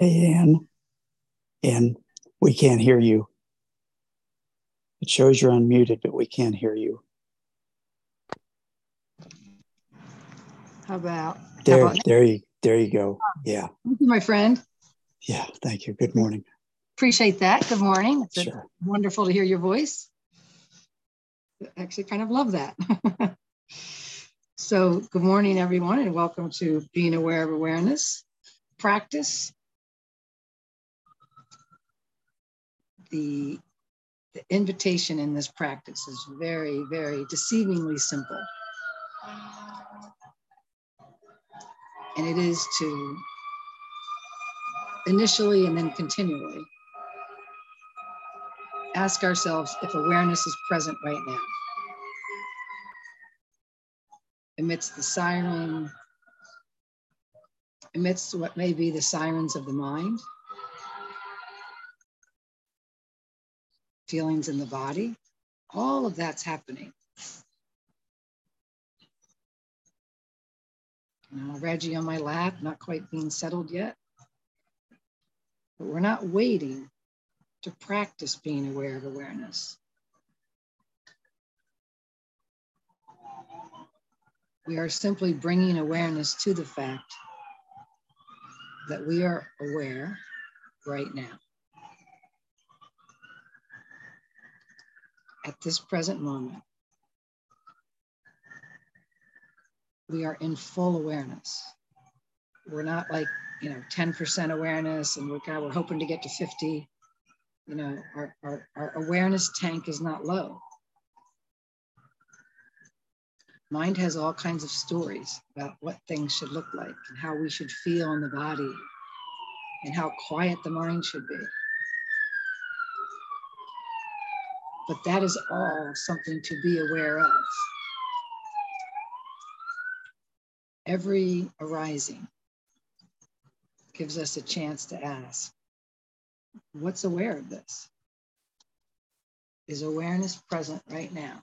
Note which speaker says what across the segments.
Speaker 1: Hey, Ann. Ann, we can't hear you. It shows you're unmuted, but we can't hear you.
Speaker 2: How about
Speaker 1: there?
Speaker 2: how about,
Speaker 1: there you, there you go. Ah. Yeah,
Speaker 2: thank you, my friend.
Speaker 1: yeah. Thank you. Good morning.
Speaker 2: Appreciate that. Good morning. It's
Speaker 1: Sure.
Speaker 2: wonderful to hear your voice. I Actually, kind of love that. so, good morning, everyone, and welcome to Being Aware of Awareness practice. The, the invitation in this practice is very, very deceivingly simple. And it is to initially and then continually ask ourselves if awareness is present right now. Amidst the siren, amidst what may be the sirens of the mind, feelings in the body, all of that's happening. Now, Reggie on my lap, not quite being settled yet. But we're not waiting to practice being aware of awareness. We are simply bringing awareness to the fact that we are aware right now. At this present moment, we are in full awareness. We're not like, you know, 10% awareness and we're, God, we're hoping to get to 50 you know, our, our, our awareness tank is not low. Mind has all kinds of stories about what things should look like and how we should feel in the body and how quiet the mind should be. But that is all something to be aware of. Every arising gives us a chance to ask, what's aware of this? Is awareness present right now?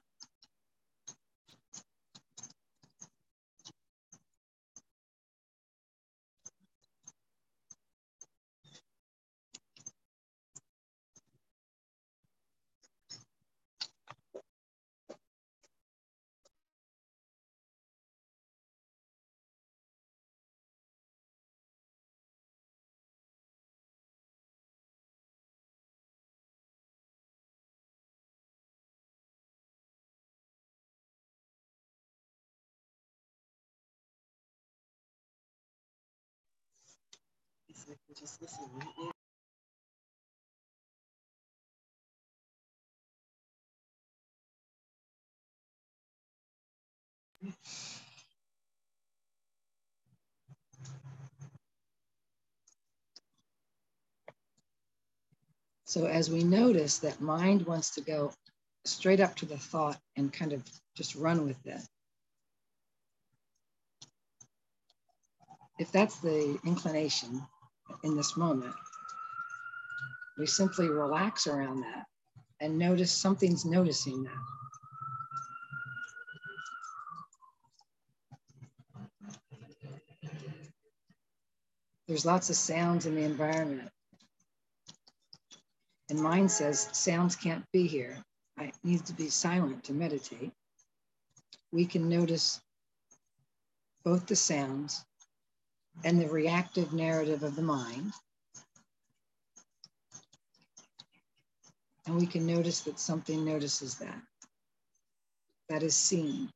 Speaker 2: Just listen right now. So as we notice that mind wants to go straight up to the thought and kind of just run with it. If that's the inclination in this moment, we simply relax around that and notice something's noticing that. There's lots of sounds in the environment. And mind says sounds can't be here. I need to be silent to meditate. We can notice both the sounds and the reactive narrative of the mind. And we can notice that something notices that. That is seen.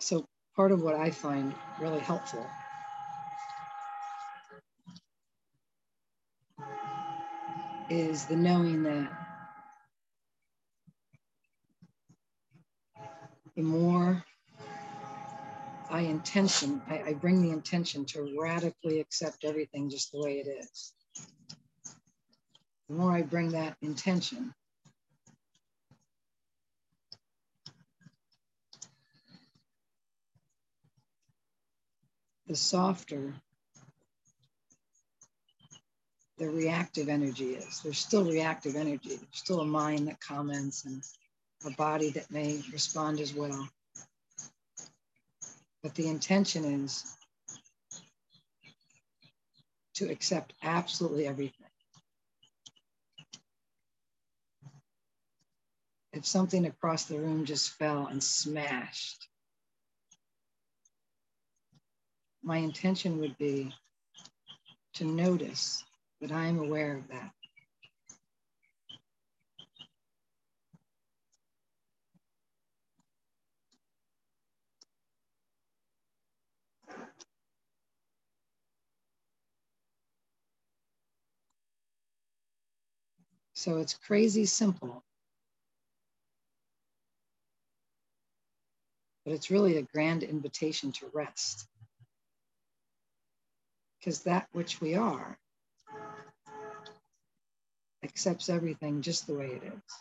Speaker 2: So, part of what I find really helpful is the knowing that the more I intention, I, I, bring the intention to radically accept everything just the way it is. The more I bring that intention, the softer the reactive energy is. There's still reactive energy. There's still a mind that comments and a body that may respond as well. But the intention is to accept absolutely everything. If something across the room just fell and smashed, my intention would be to notice that I am aware of that. So it's crazy simple. But it's really a grand invitation to rest. Because that which we are accepts everything just the way it is.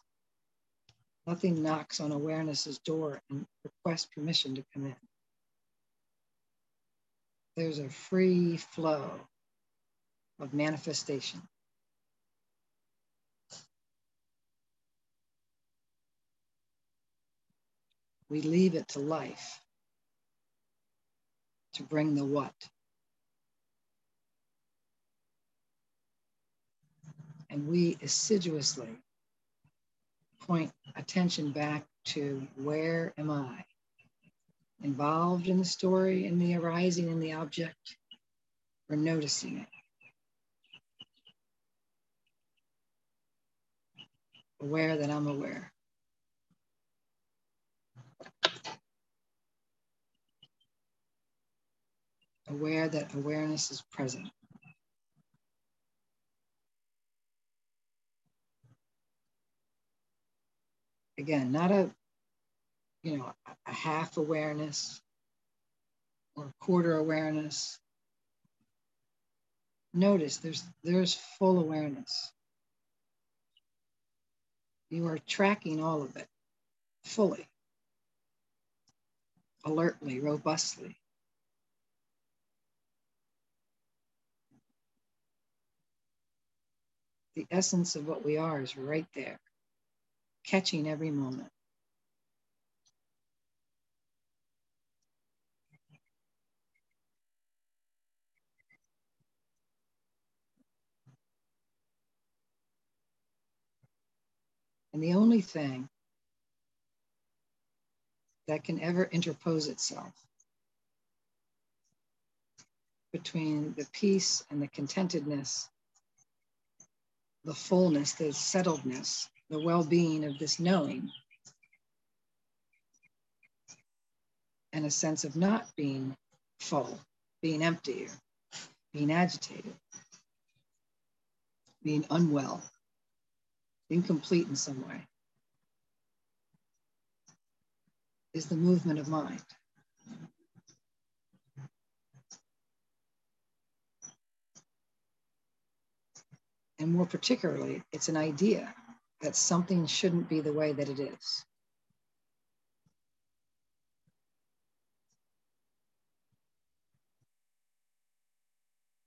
Speaker 2: Nothing knocks on awareness's door and requests permission to come in. There's a free flow of manifestation. We leave it to life to bring the what. And we assiduously point attention back to where am I? Involved in the story, in the arising, in the object, or noticing it? Aware that I'm aware. Aware that awareness is present. Again, not a, you know, a half awareness or quarter awareness. Notice there's there's full awareness. You are tracking all of it fully, alertly, robustly. The essence of what we are is right there, catching every moment. And the only thing that can ever interpose itself between the peace and the contentedness the fullness, the settledness, the well being of this knowing, and a sense of not being full, being empty, being agitated, being unwell, incomplete in some way, is the movement of mind. And more particularly, it's an idea that something shouldn't be the way that it is.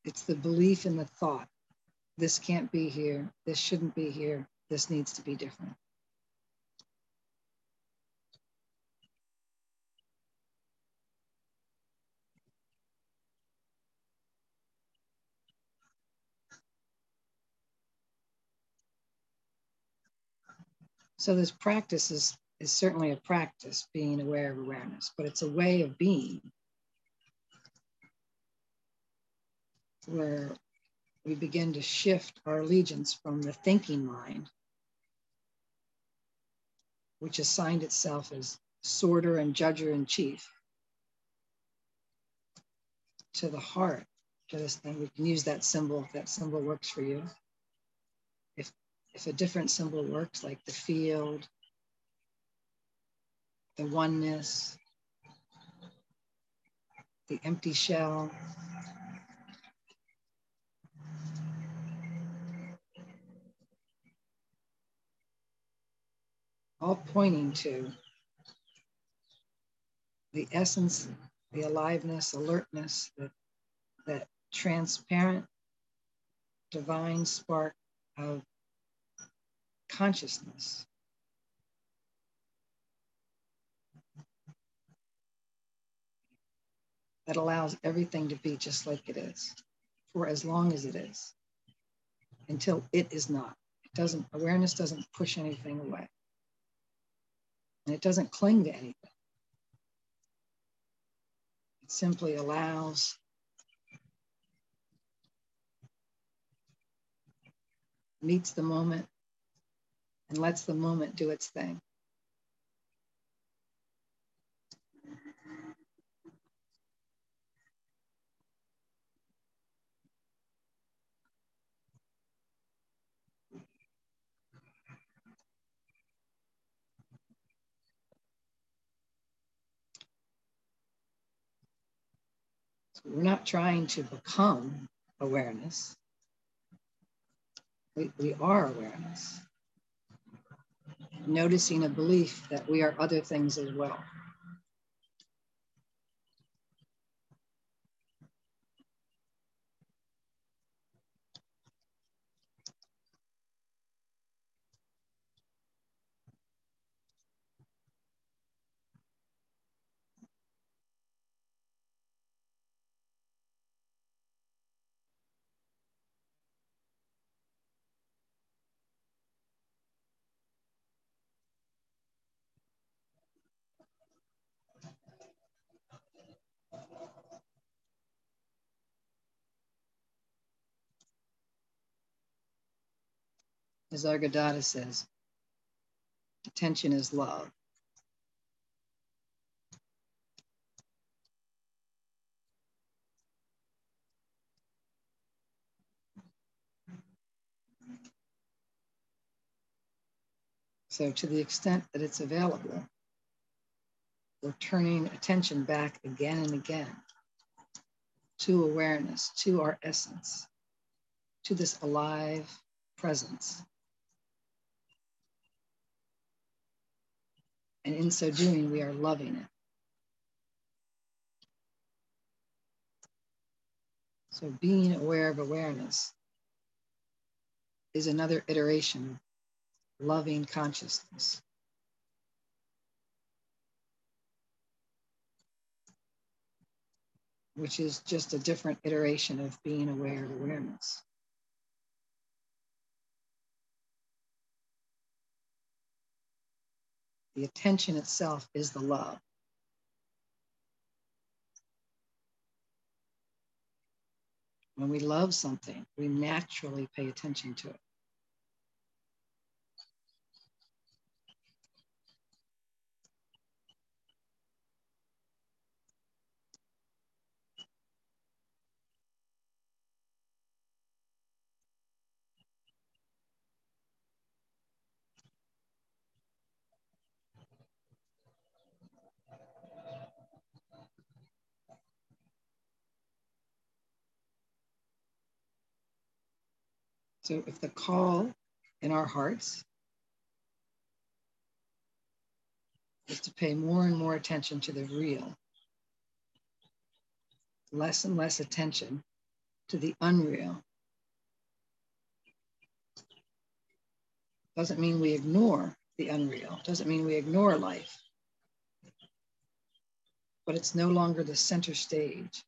Speaker 2: It's the belief in the thought this can't be here, this shouldn't be here, this needs to be different. So this practice is, is certainly a practice, being aware of awareness, but it's a way of being where we begin to shift our allegiance from the thinking mind, which assigned itself as sorter and judger in chief, to the heart, to this thing. We can use that symbol if that symbol works for you if a different symbol works, like the field, the oneness, the empty shell. All pointing to the essence, the aliveness, alertness, that, that transparent divine spark of consciousness. That allows everything to be just like it is for as long as it is until it is not. It doesn't, awareness doesn't push anything away. And it doesn't cling to anything. It simply allows meets the moment and lets the moment do its thing. We're not trying to become awareness. We, we are awareness. Noticing a belief that we are other things as well. Nisargadatta says, attention is love. So, to the extent that it's available, we're turning attention back again and again to awareness, to our essence, to this alive presence. And in so doing, we are loving it. So being aware of awareness is another iteration of loving consciousness. Which is just a different iteration of being aware of awareness. The attention itself is the love. When we love something, we naturally pay attention to it. So if the call in our hearts is to pay more and more attention to the real, less and less attention to the unreal. Doesn't mean we ignore the unreal, doesn't mean we ignore life, but it's no longer the center stage.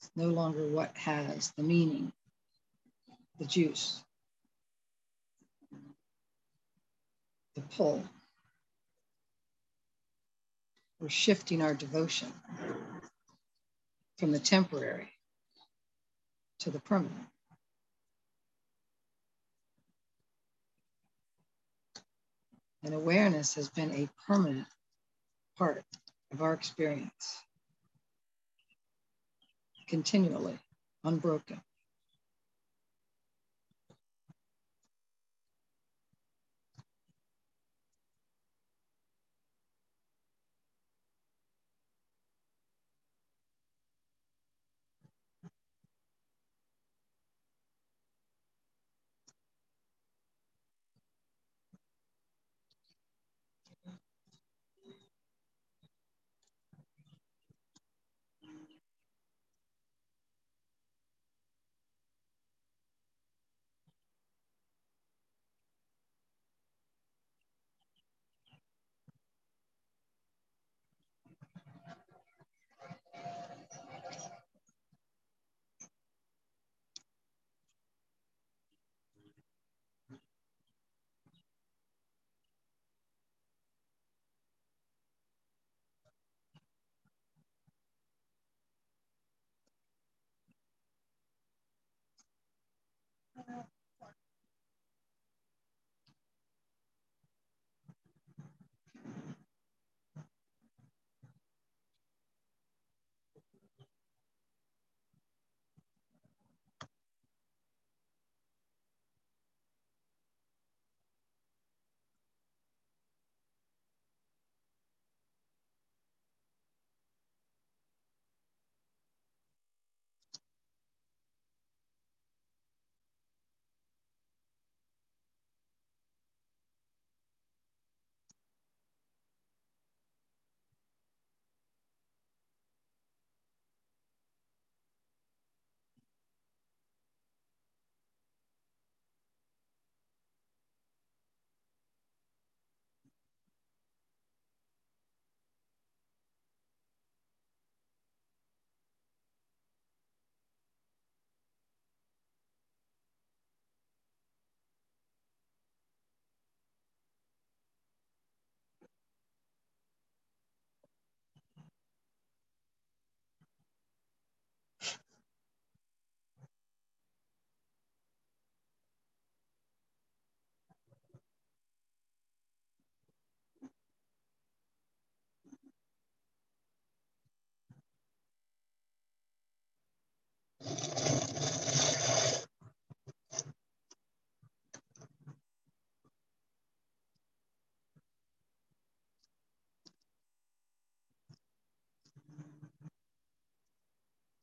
Speaker 2: It's no longer what has the meaning the juice, the pull. We're shifting our devotion from the temporary to the permanent. And awareness has been a permanent part of our experience, continually, unbroken.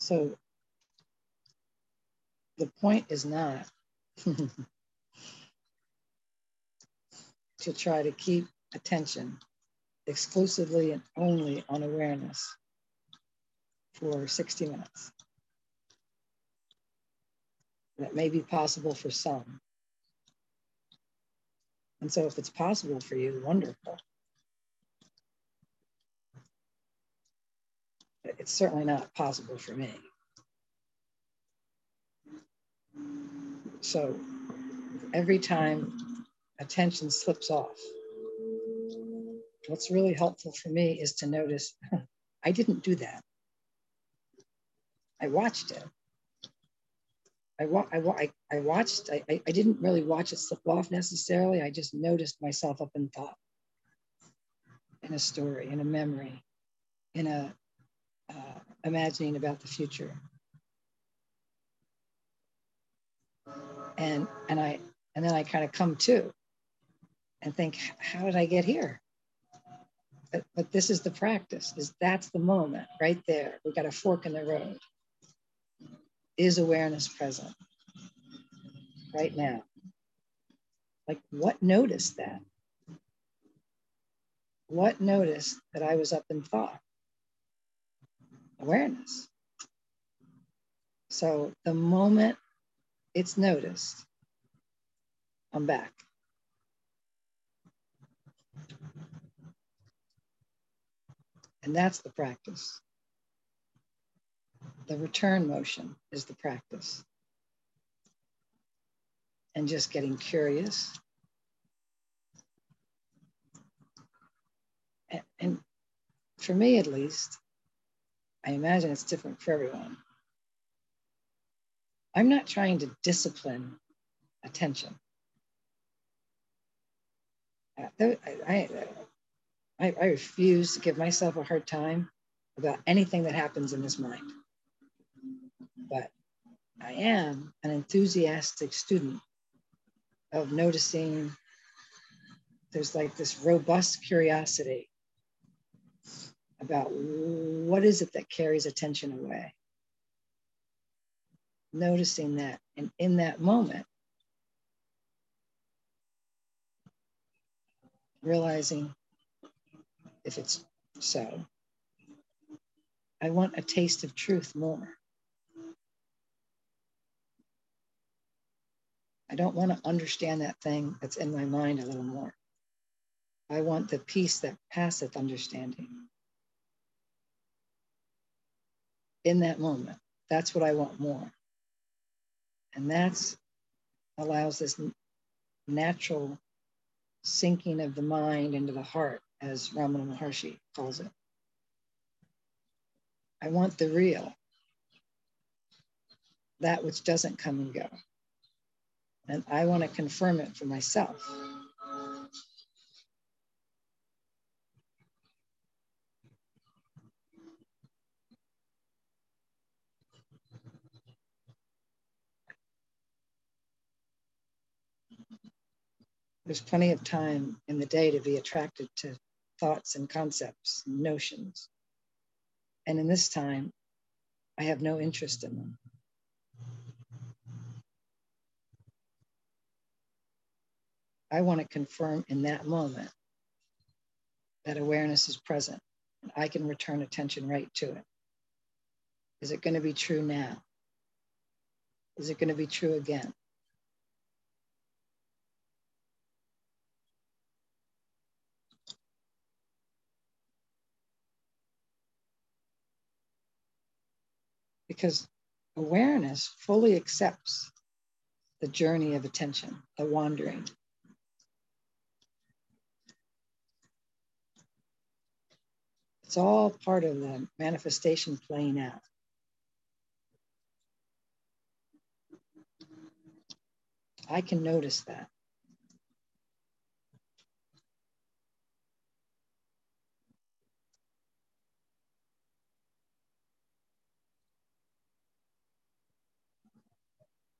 Speaker 2: So the point is not to try to keep attention exclusively and only on awareness for 60 minutes. That may be possible for some. And so, if it's possible for you, wonderful. It's certainly not possible for me. So, every time attention slips off, what's really helpful for me is to notice I didn't do that. I watched it. I, wa- I, wa- I, watched, I, I didn't really watch it slip off necessarily. I just noticed myself up in thought, in a story, in a memory, in a uh, imagining about the future. And, and I, and then I kind of come to and think, how did I get here? But, but this is the practice, is that's the moment right there. We got a fork in the road. Is awareness present right now? Like, what noticed that? What noticed that I was up in thought? Awareness. So the moment it's noticed, I'm back. And that's the practice. The return motion is the practice. And just getting curious. And, and for me, at least, I imagine it's different for everyone. I'm not trying to discipline attention. I, I, I, refuse to give myself a hard time about anything that happens in this mind. But I am an enthusiastic student of noticing there's like this robust curiosity about what is it that carries attention away. Noticing that, and in that moment, realizing if it's so. I want a taste of truth more. I don't want to understand that thing that's in my mind a little more. I want the peace that passeth understanding. In that moment, that's what I want more. And that's allows this natural sinking of the mind into the heart as Ramana Maharshi calls it. I want the real, that which doesn't come and go. And I want to confirm it for myself. There's plenty of time in the day to be attracted to thoughts and concepts and notions. And in this time, I have no interest in them. I want to confirm in that moment that awareness is present and I can return attention right to it. Is it going to be true now? Is it going to be true again? Because awareness fully accepts the journey of attention, the wandering. It's all part of the manifestation playing out. I can notice that.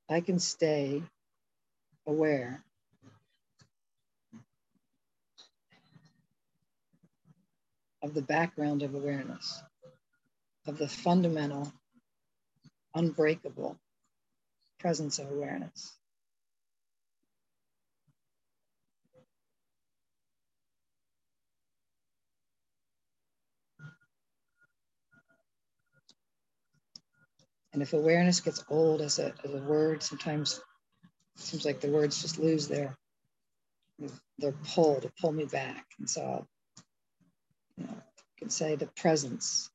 Speaker 2: I can stay aware of the background of awareness, of the fundamental unbreakable presence of awareness. And if awareness gets old as a, as a word, sometimes it seems like the words just lose their their pull to pull me back. And so you know, you can say the presence,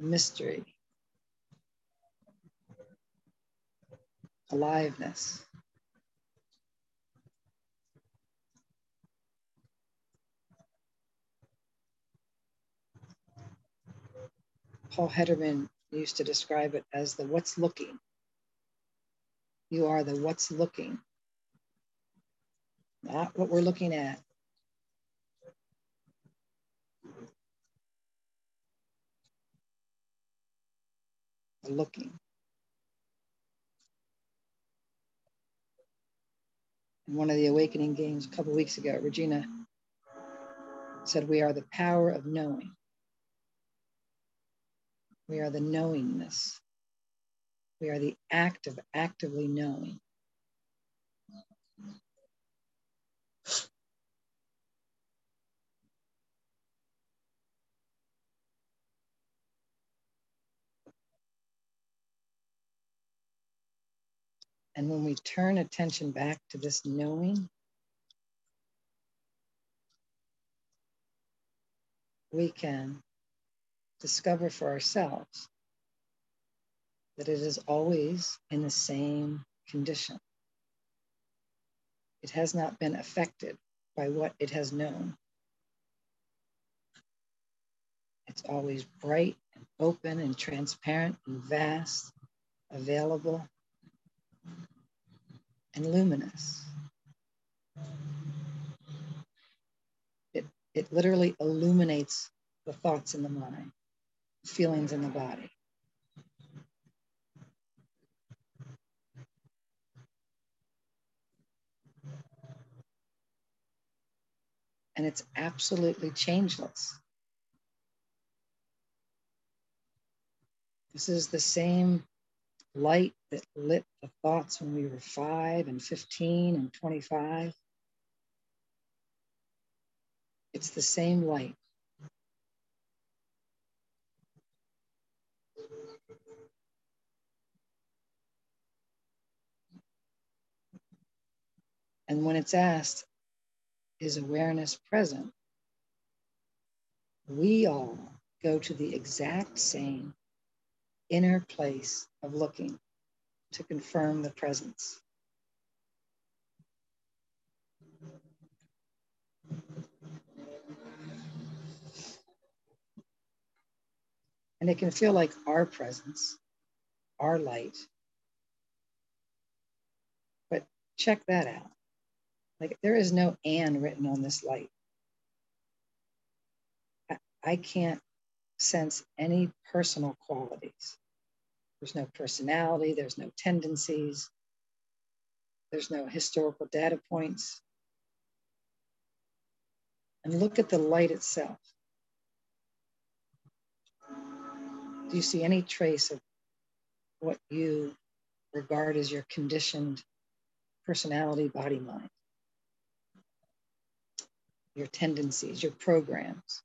Speaker 2: mystery, aliveness. Paul Hedderman used to describe it as the what's looking. You are the what's looking, not what we're looking at. Looking. In one of the awakening games a couple weeks ago, Regina said, We are the power of knowing. We are the knowingness. We are the act of actively knowing. And when we turn attention back to this knowing, we can discover for ourselves that it is always in the same condition. It has not been affected by what it has known. It's always bright and open and transparent and vast, available and luminous. It, it literally illuminates the thoughts in the mind feelings in the body. And it's absolutely changeless. This is the same light that lit the thoughts when we were five and 15 and 25. It's the same light. And when it's asked, is awareness present? We all go to the exact same inner place of looking to confirm the presence. And it can feel like our presence, our light. But check that out. Like there is no and written on this light. I, I can't sense any personal qualities. There's no personality, there's no tendencies, there's no historical data points. And look at the light itself. Do you see any trace of what you regard as your conditioned personality, body, mind? Your tendencies, your programs.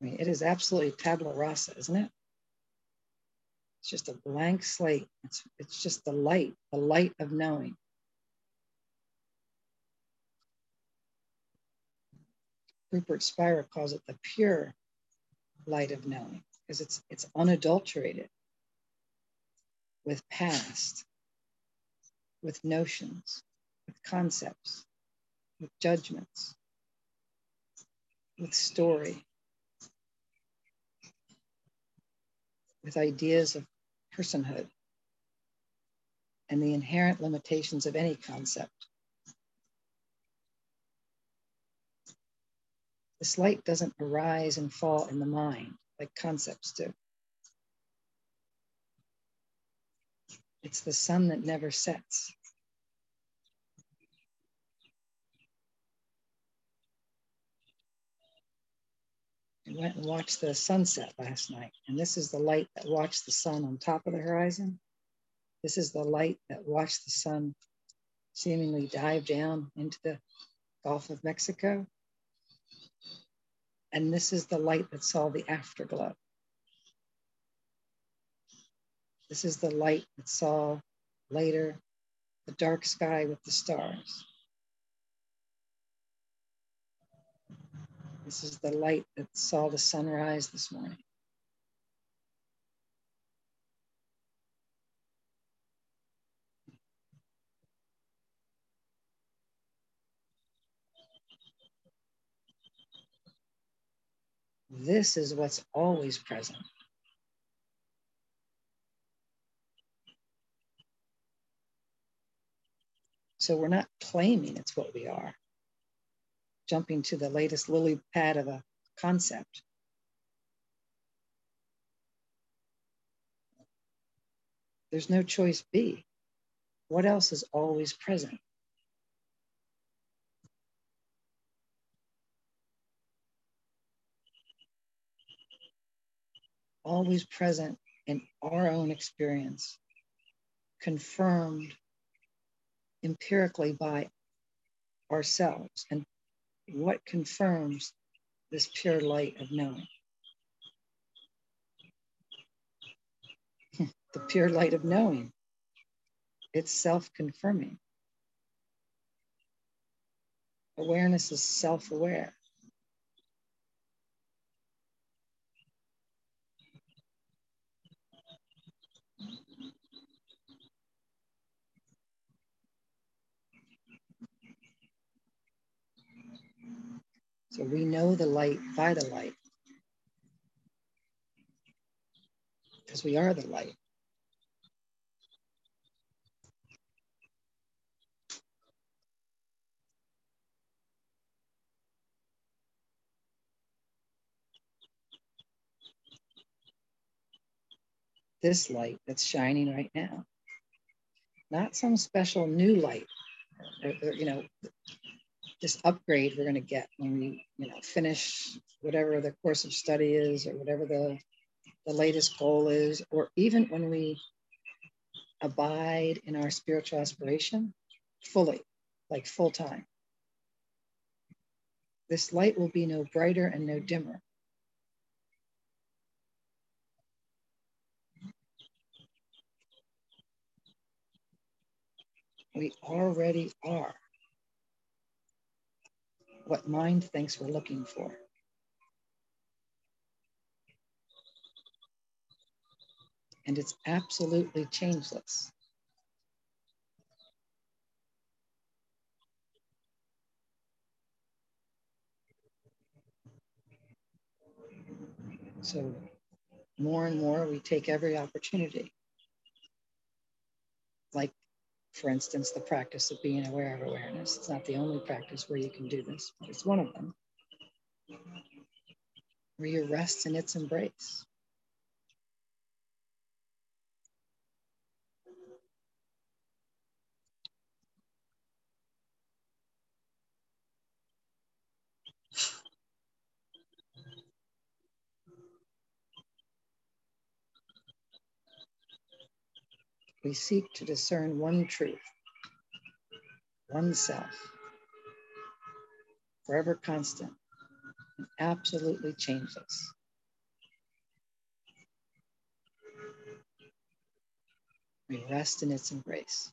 Speaker 2: I mean, it is absolutely tabula rasa, isn't it? It's just a blank slate. It's, it's just the light, the light of knowing. Rupert Spira calls it the pure light of knowing because it's it's unadulterated with past, with notions, with concepts, with judgments, with story, with ideas of personhood and the inherent limitations of any concept. This light doesn't arise and fall in the mind like concepts do. It's the sun that never sets. I went and watched the sunset last night, and this is the light that watched the sun on top of the horizon. This is the light that watched the sun seemingly dive down into the Gulf of Mexico. And this is the light that saw the afterglow. This is the light that saw later the dark sky with the stars. This is the light that saw the sunrise this morning. This is what's always present. So we're not claiming it's what we are jumping to the latest lily pad of a concept. There's no choice B. What else is always present? Always present in our own experience, confirmed empirically by ourselves and what confirms this pure light of knowing? the pure light of knowing. It's self confirming. Awareness is self aware. So we know the light by the light. Because we are the light. This light that's shining right now, not some special new light, you know, this upgrade we're going to get when we you know finish whatever the course of study is or whatever the the latest goal is or even when we abide in our spiritual aspiration fully like full time. This light will be no brighter and no dimmer. We already are what mind thinks we're looking for. And it's absolutely changeless. So, more and more, we take every opportunity. Like for instance, the practice of being aware of awareness. It's not the only practice where you can do this, but it's one of them. Where you rest in its embrace. We seek to discern one truth, one self, forever constant, and absolutely changeless. We rest in its embrace.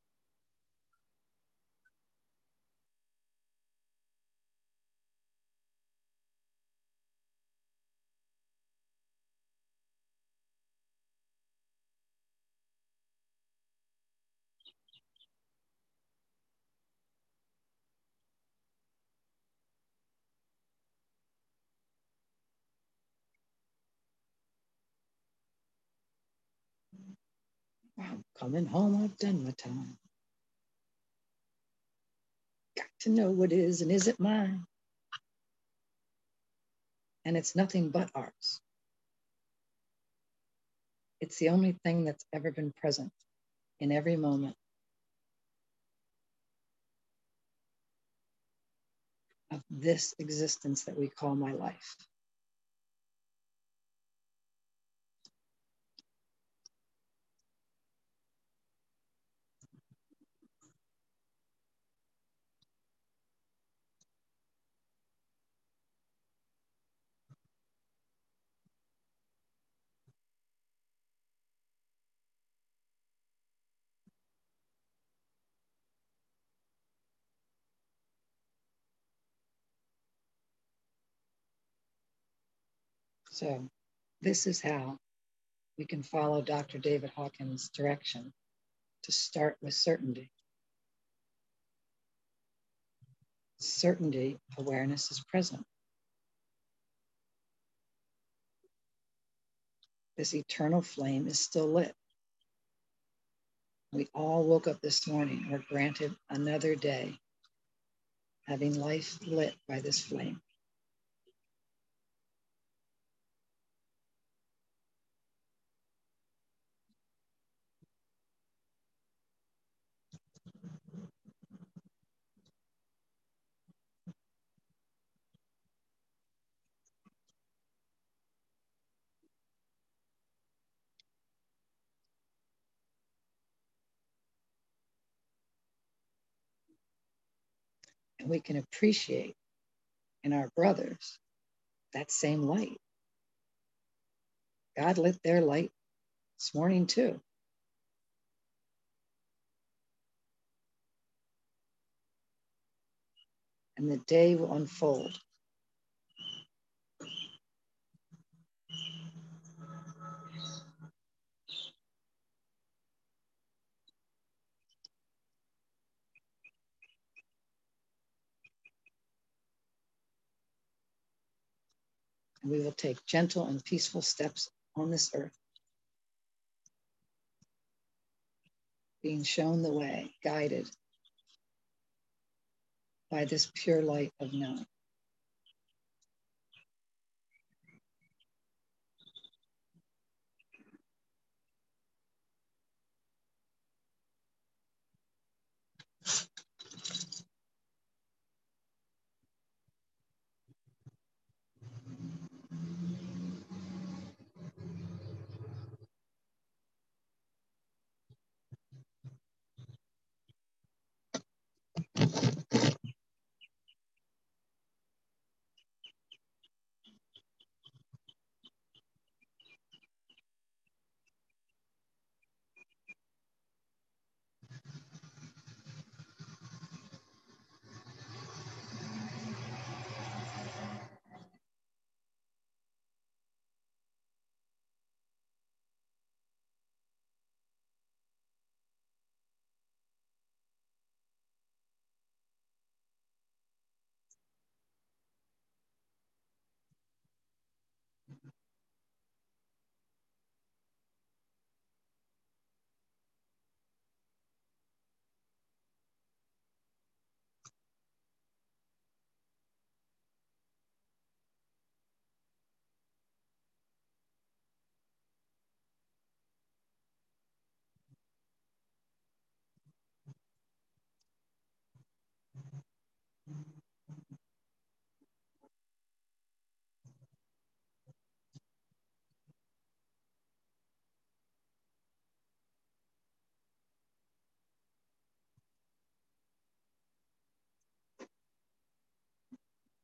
Speaker 2: I'm coming home, I've done my time. Got to know what is and isn't mine. And it's nothing but ours. It's the only thing that's ever been present in every moment of this existence that we call my life. So, this is how we can follow Dr. David Hawkins' direction to start with certainty. Certainty, awareness is present. This eternal flame is still lit. We all woke up this morning, were granted another day, having life lit by this flame. And we can appreciate in our brothers that same light. God lit their light this morning too. And the day will unfold. And we will take gentle and peaceful steps on this earth, being shown the way, guided by this pure light of knowing.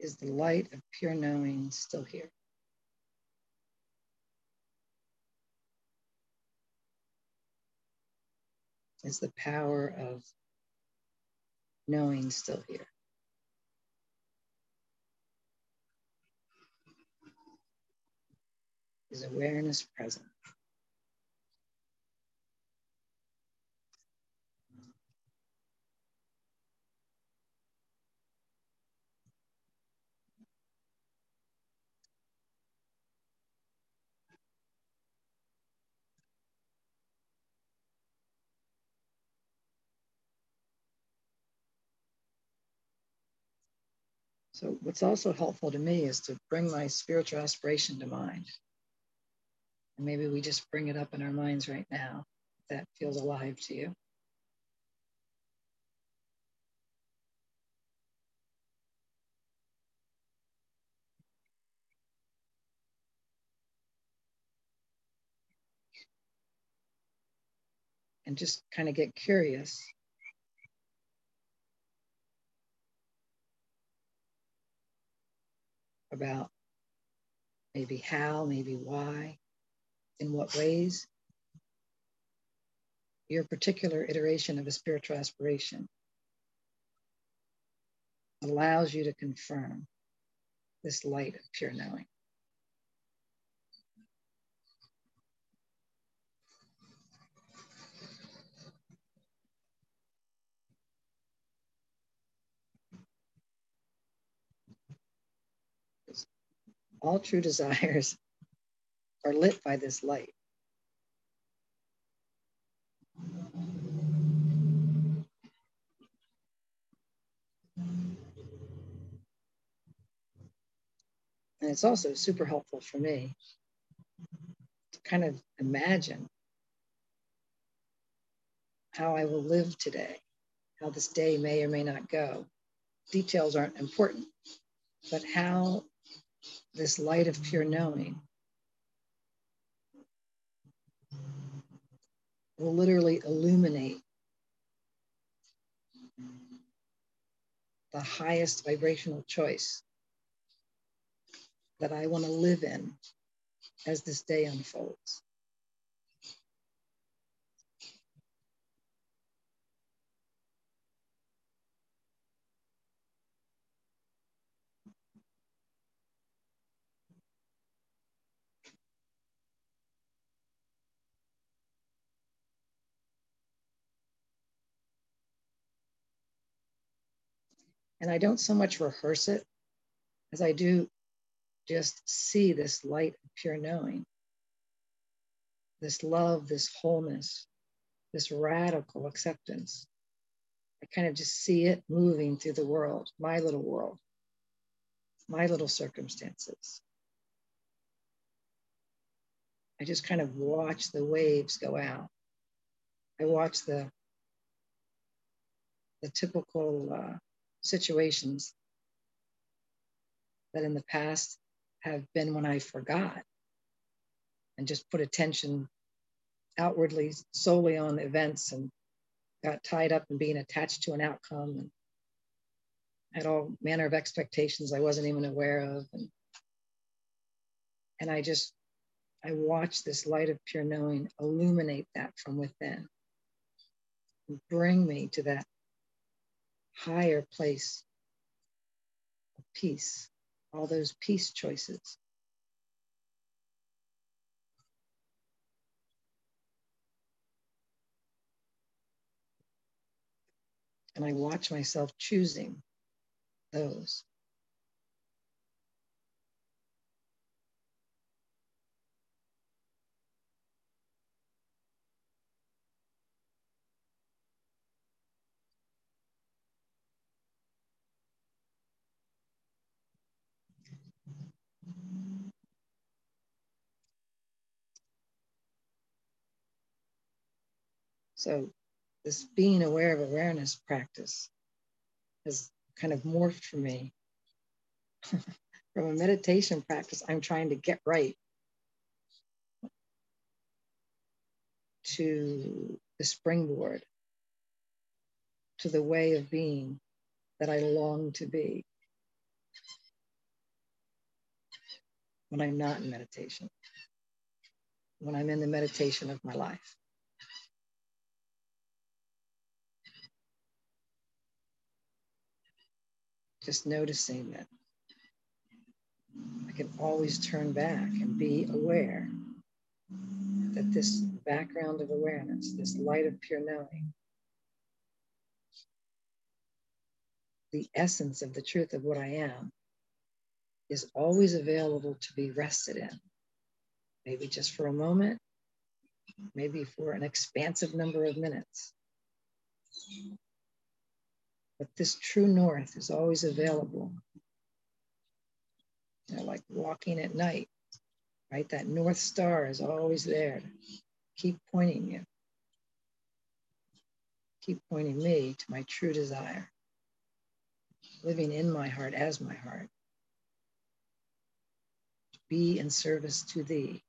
Speaker 2: Is the light of pure knowing still here? Is the power of knowing still here? Is awareness present? So, what's also helpful to me is to bring my spiritual aspiration to mind. And maybe we just bring it up in our minds right now. If That feels alive to you. And just kind of get curious about maybe how, maybe why, in what ways your particular iteration of a spiritual aspiration allows you to confirm this light of pure knowing. All true desires are lit by this light. And it's also super helpful for me to kind of imagine how I will live today, how this day may or may not go. Details aren't important, but how this light of pure knowing will literally illuminate the highest vibrational choice that I want to live in as this day unfolds. And I don't so much rehearse it as I do just see this light of pure knowing, this love, this wholeness, this radical acceptance. I kind of just see it moving through the world, my little world, my little circumstances. I just kind of watch the waves go out. I watch the the typical uh, situations that in the past have been when I forgot and just put attention outwardly solely on events and got tied up in being attached to an outcome and had all manner of expectations I wasn't even aware of. And, and I just, I watched this light of pure knowing illuminate that from within bring me to that higher place of peace, all those peace choices. And I watch myself choosing those. So, this being aware of awareness practice has kind of morphed for me from a meditation practice I'm trying to get right to the springboard to the way of being that I long to be. when I'm not in meditation, when I'm in the meditation of my life. Just noticing that I can always turn back and be aware that this background of awareness, this light of pure knowing, the essence of the truth of what I am, is always available to be rested in. Maybe just for a moment, maybe for an expansive number of minutes. But this true north is always available. Like walking at night, right? That north star is always there keep pointing you, keep pointing me to my true desire, living in my heart as my heart be in service to thee,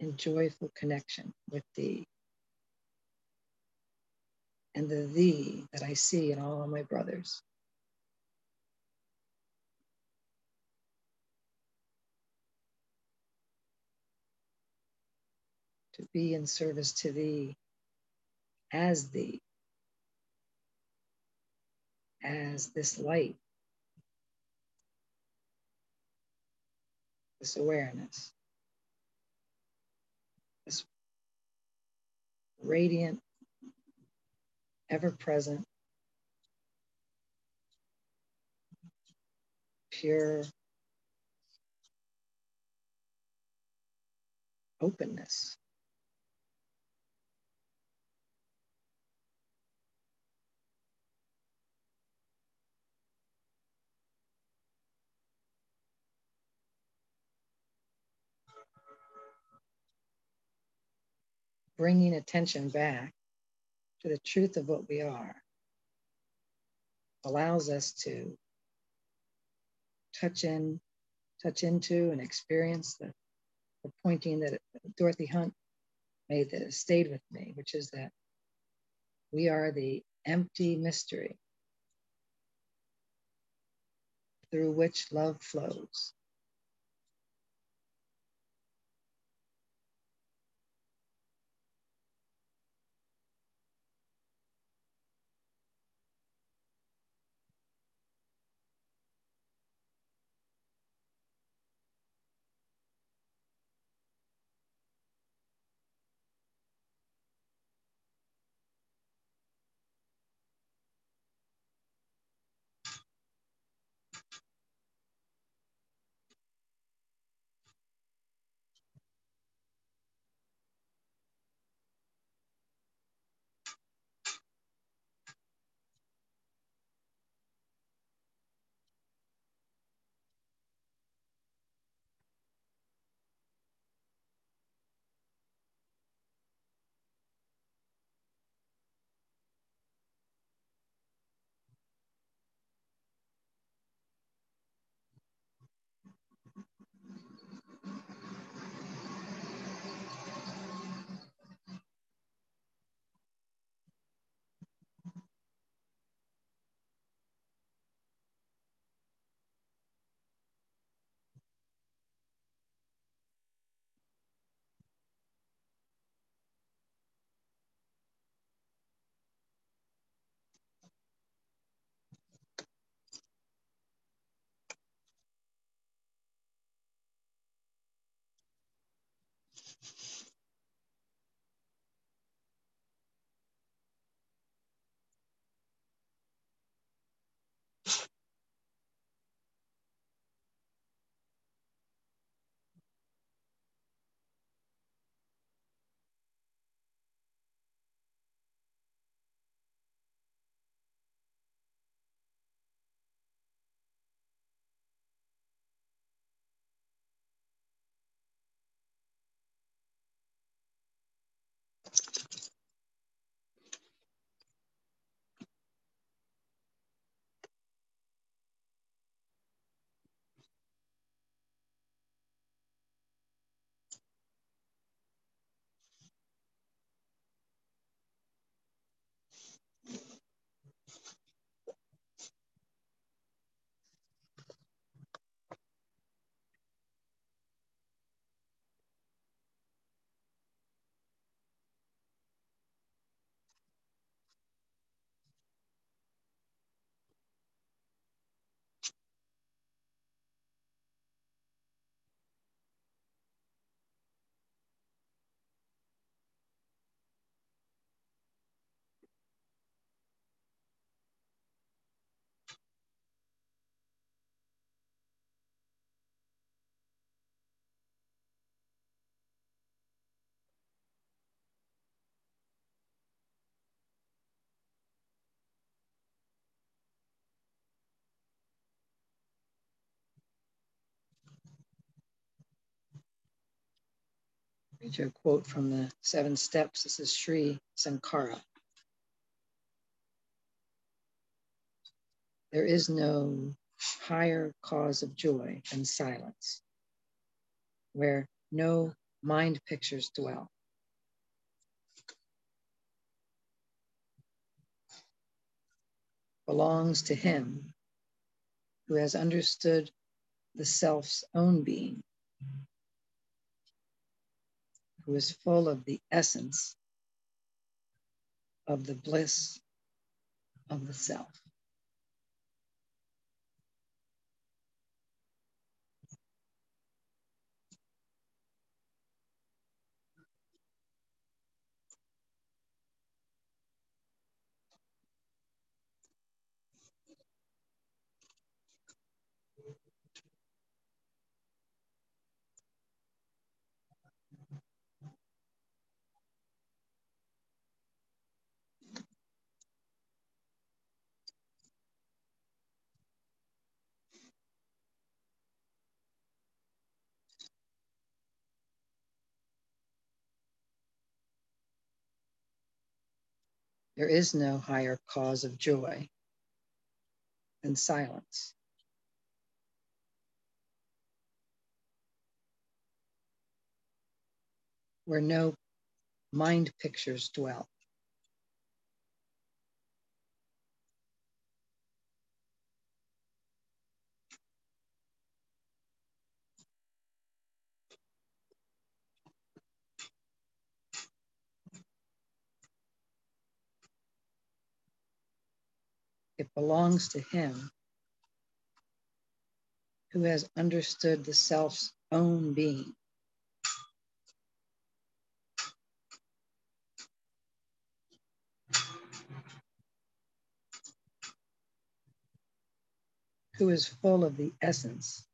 Speaker 2: in joyful connection with thee. And the thee that I see in all my brothers. To be in service to thee as thee, as this light this awareness, this radiant, ever present, pure openness. bringing attention back to the truth of what we are allows us to touch in, touch into, and experience the, the pointing that Dorothy Hunt made that has stayed with me, which is that we are the empty mystery through which love flows. Here's a quote from the Seven Steps. This is Sri Sankara. There is no higher cause of joy than silence, where no mind pictures dwell. Belongs to him who has understood the self's own being, who is full of the essence of the bliss of the self. There is no higher cause of joy than silence. Where no mind pictures dwell. It belongs to him who has understood the self's own being. Who is full of the essence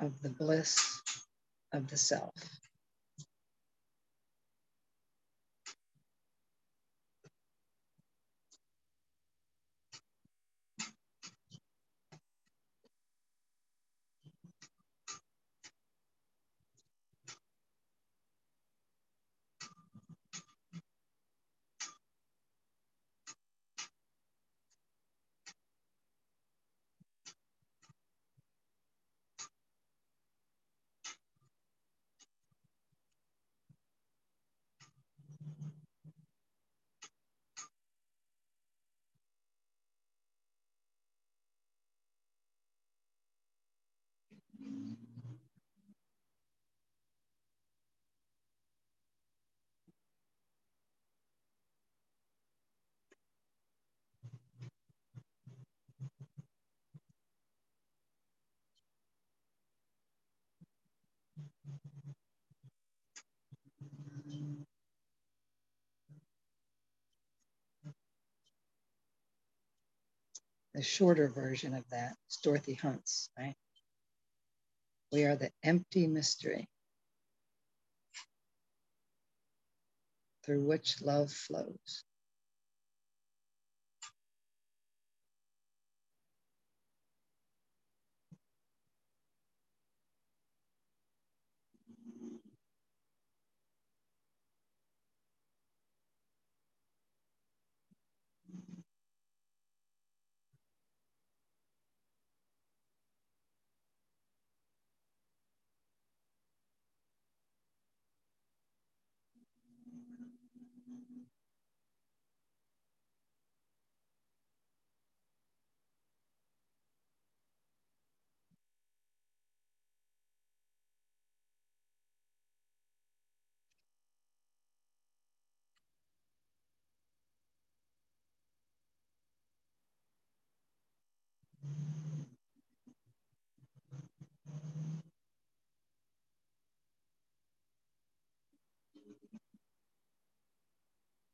Speaker 2: of the bliss of the self. The shorter version of that is Dorothy Hunt's, right? We are the empty mystery through which love flows.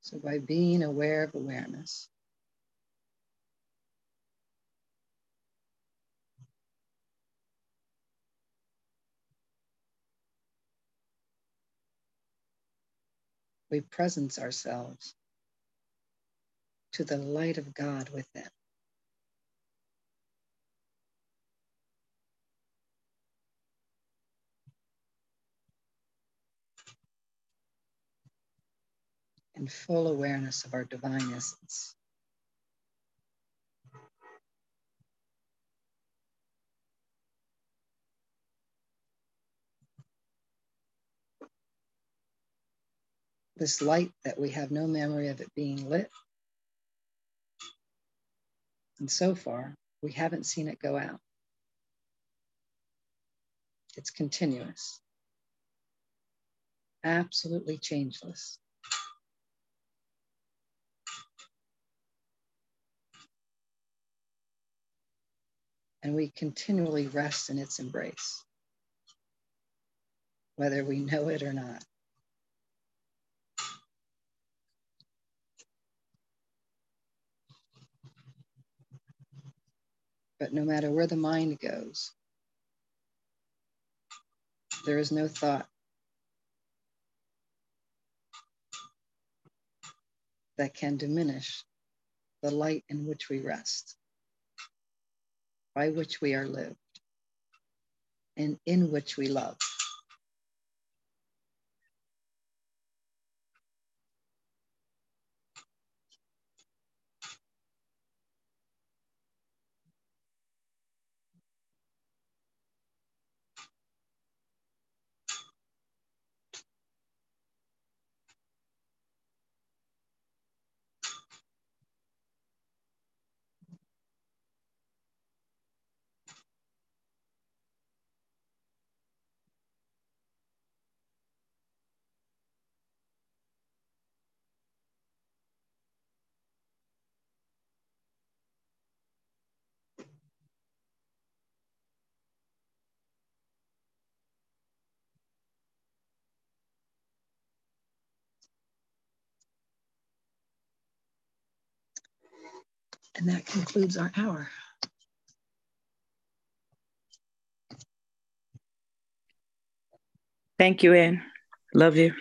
Speaker 2: So by being aware of awareness, we presence ourselves to the light of God within. In full awareness of our divine essence. This light that we have no memory of it being lit. And so far, we haven't seen it go out. It's continuous, absolutely changeless. And we continually rest in its embrace, whether we know it or not. But no matter where the mind goes, there is no thought that can diminish the light in which we rest, by which we are lived, and in which we love. And that concludes our hour.
Speaker 3: Thank you, Anne. Love you.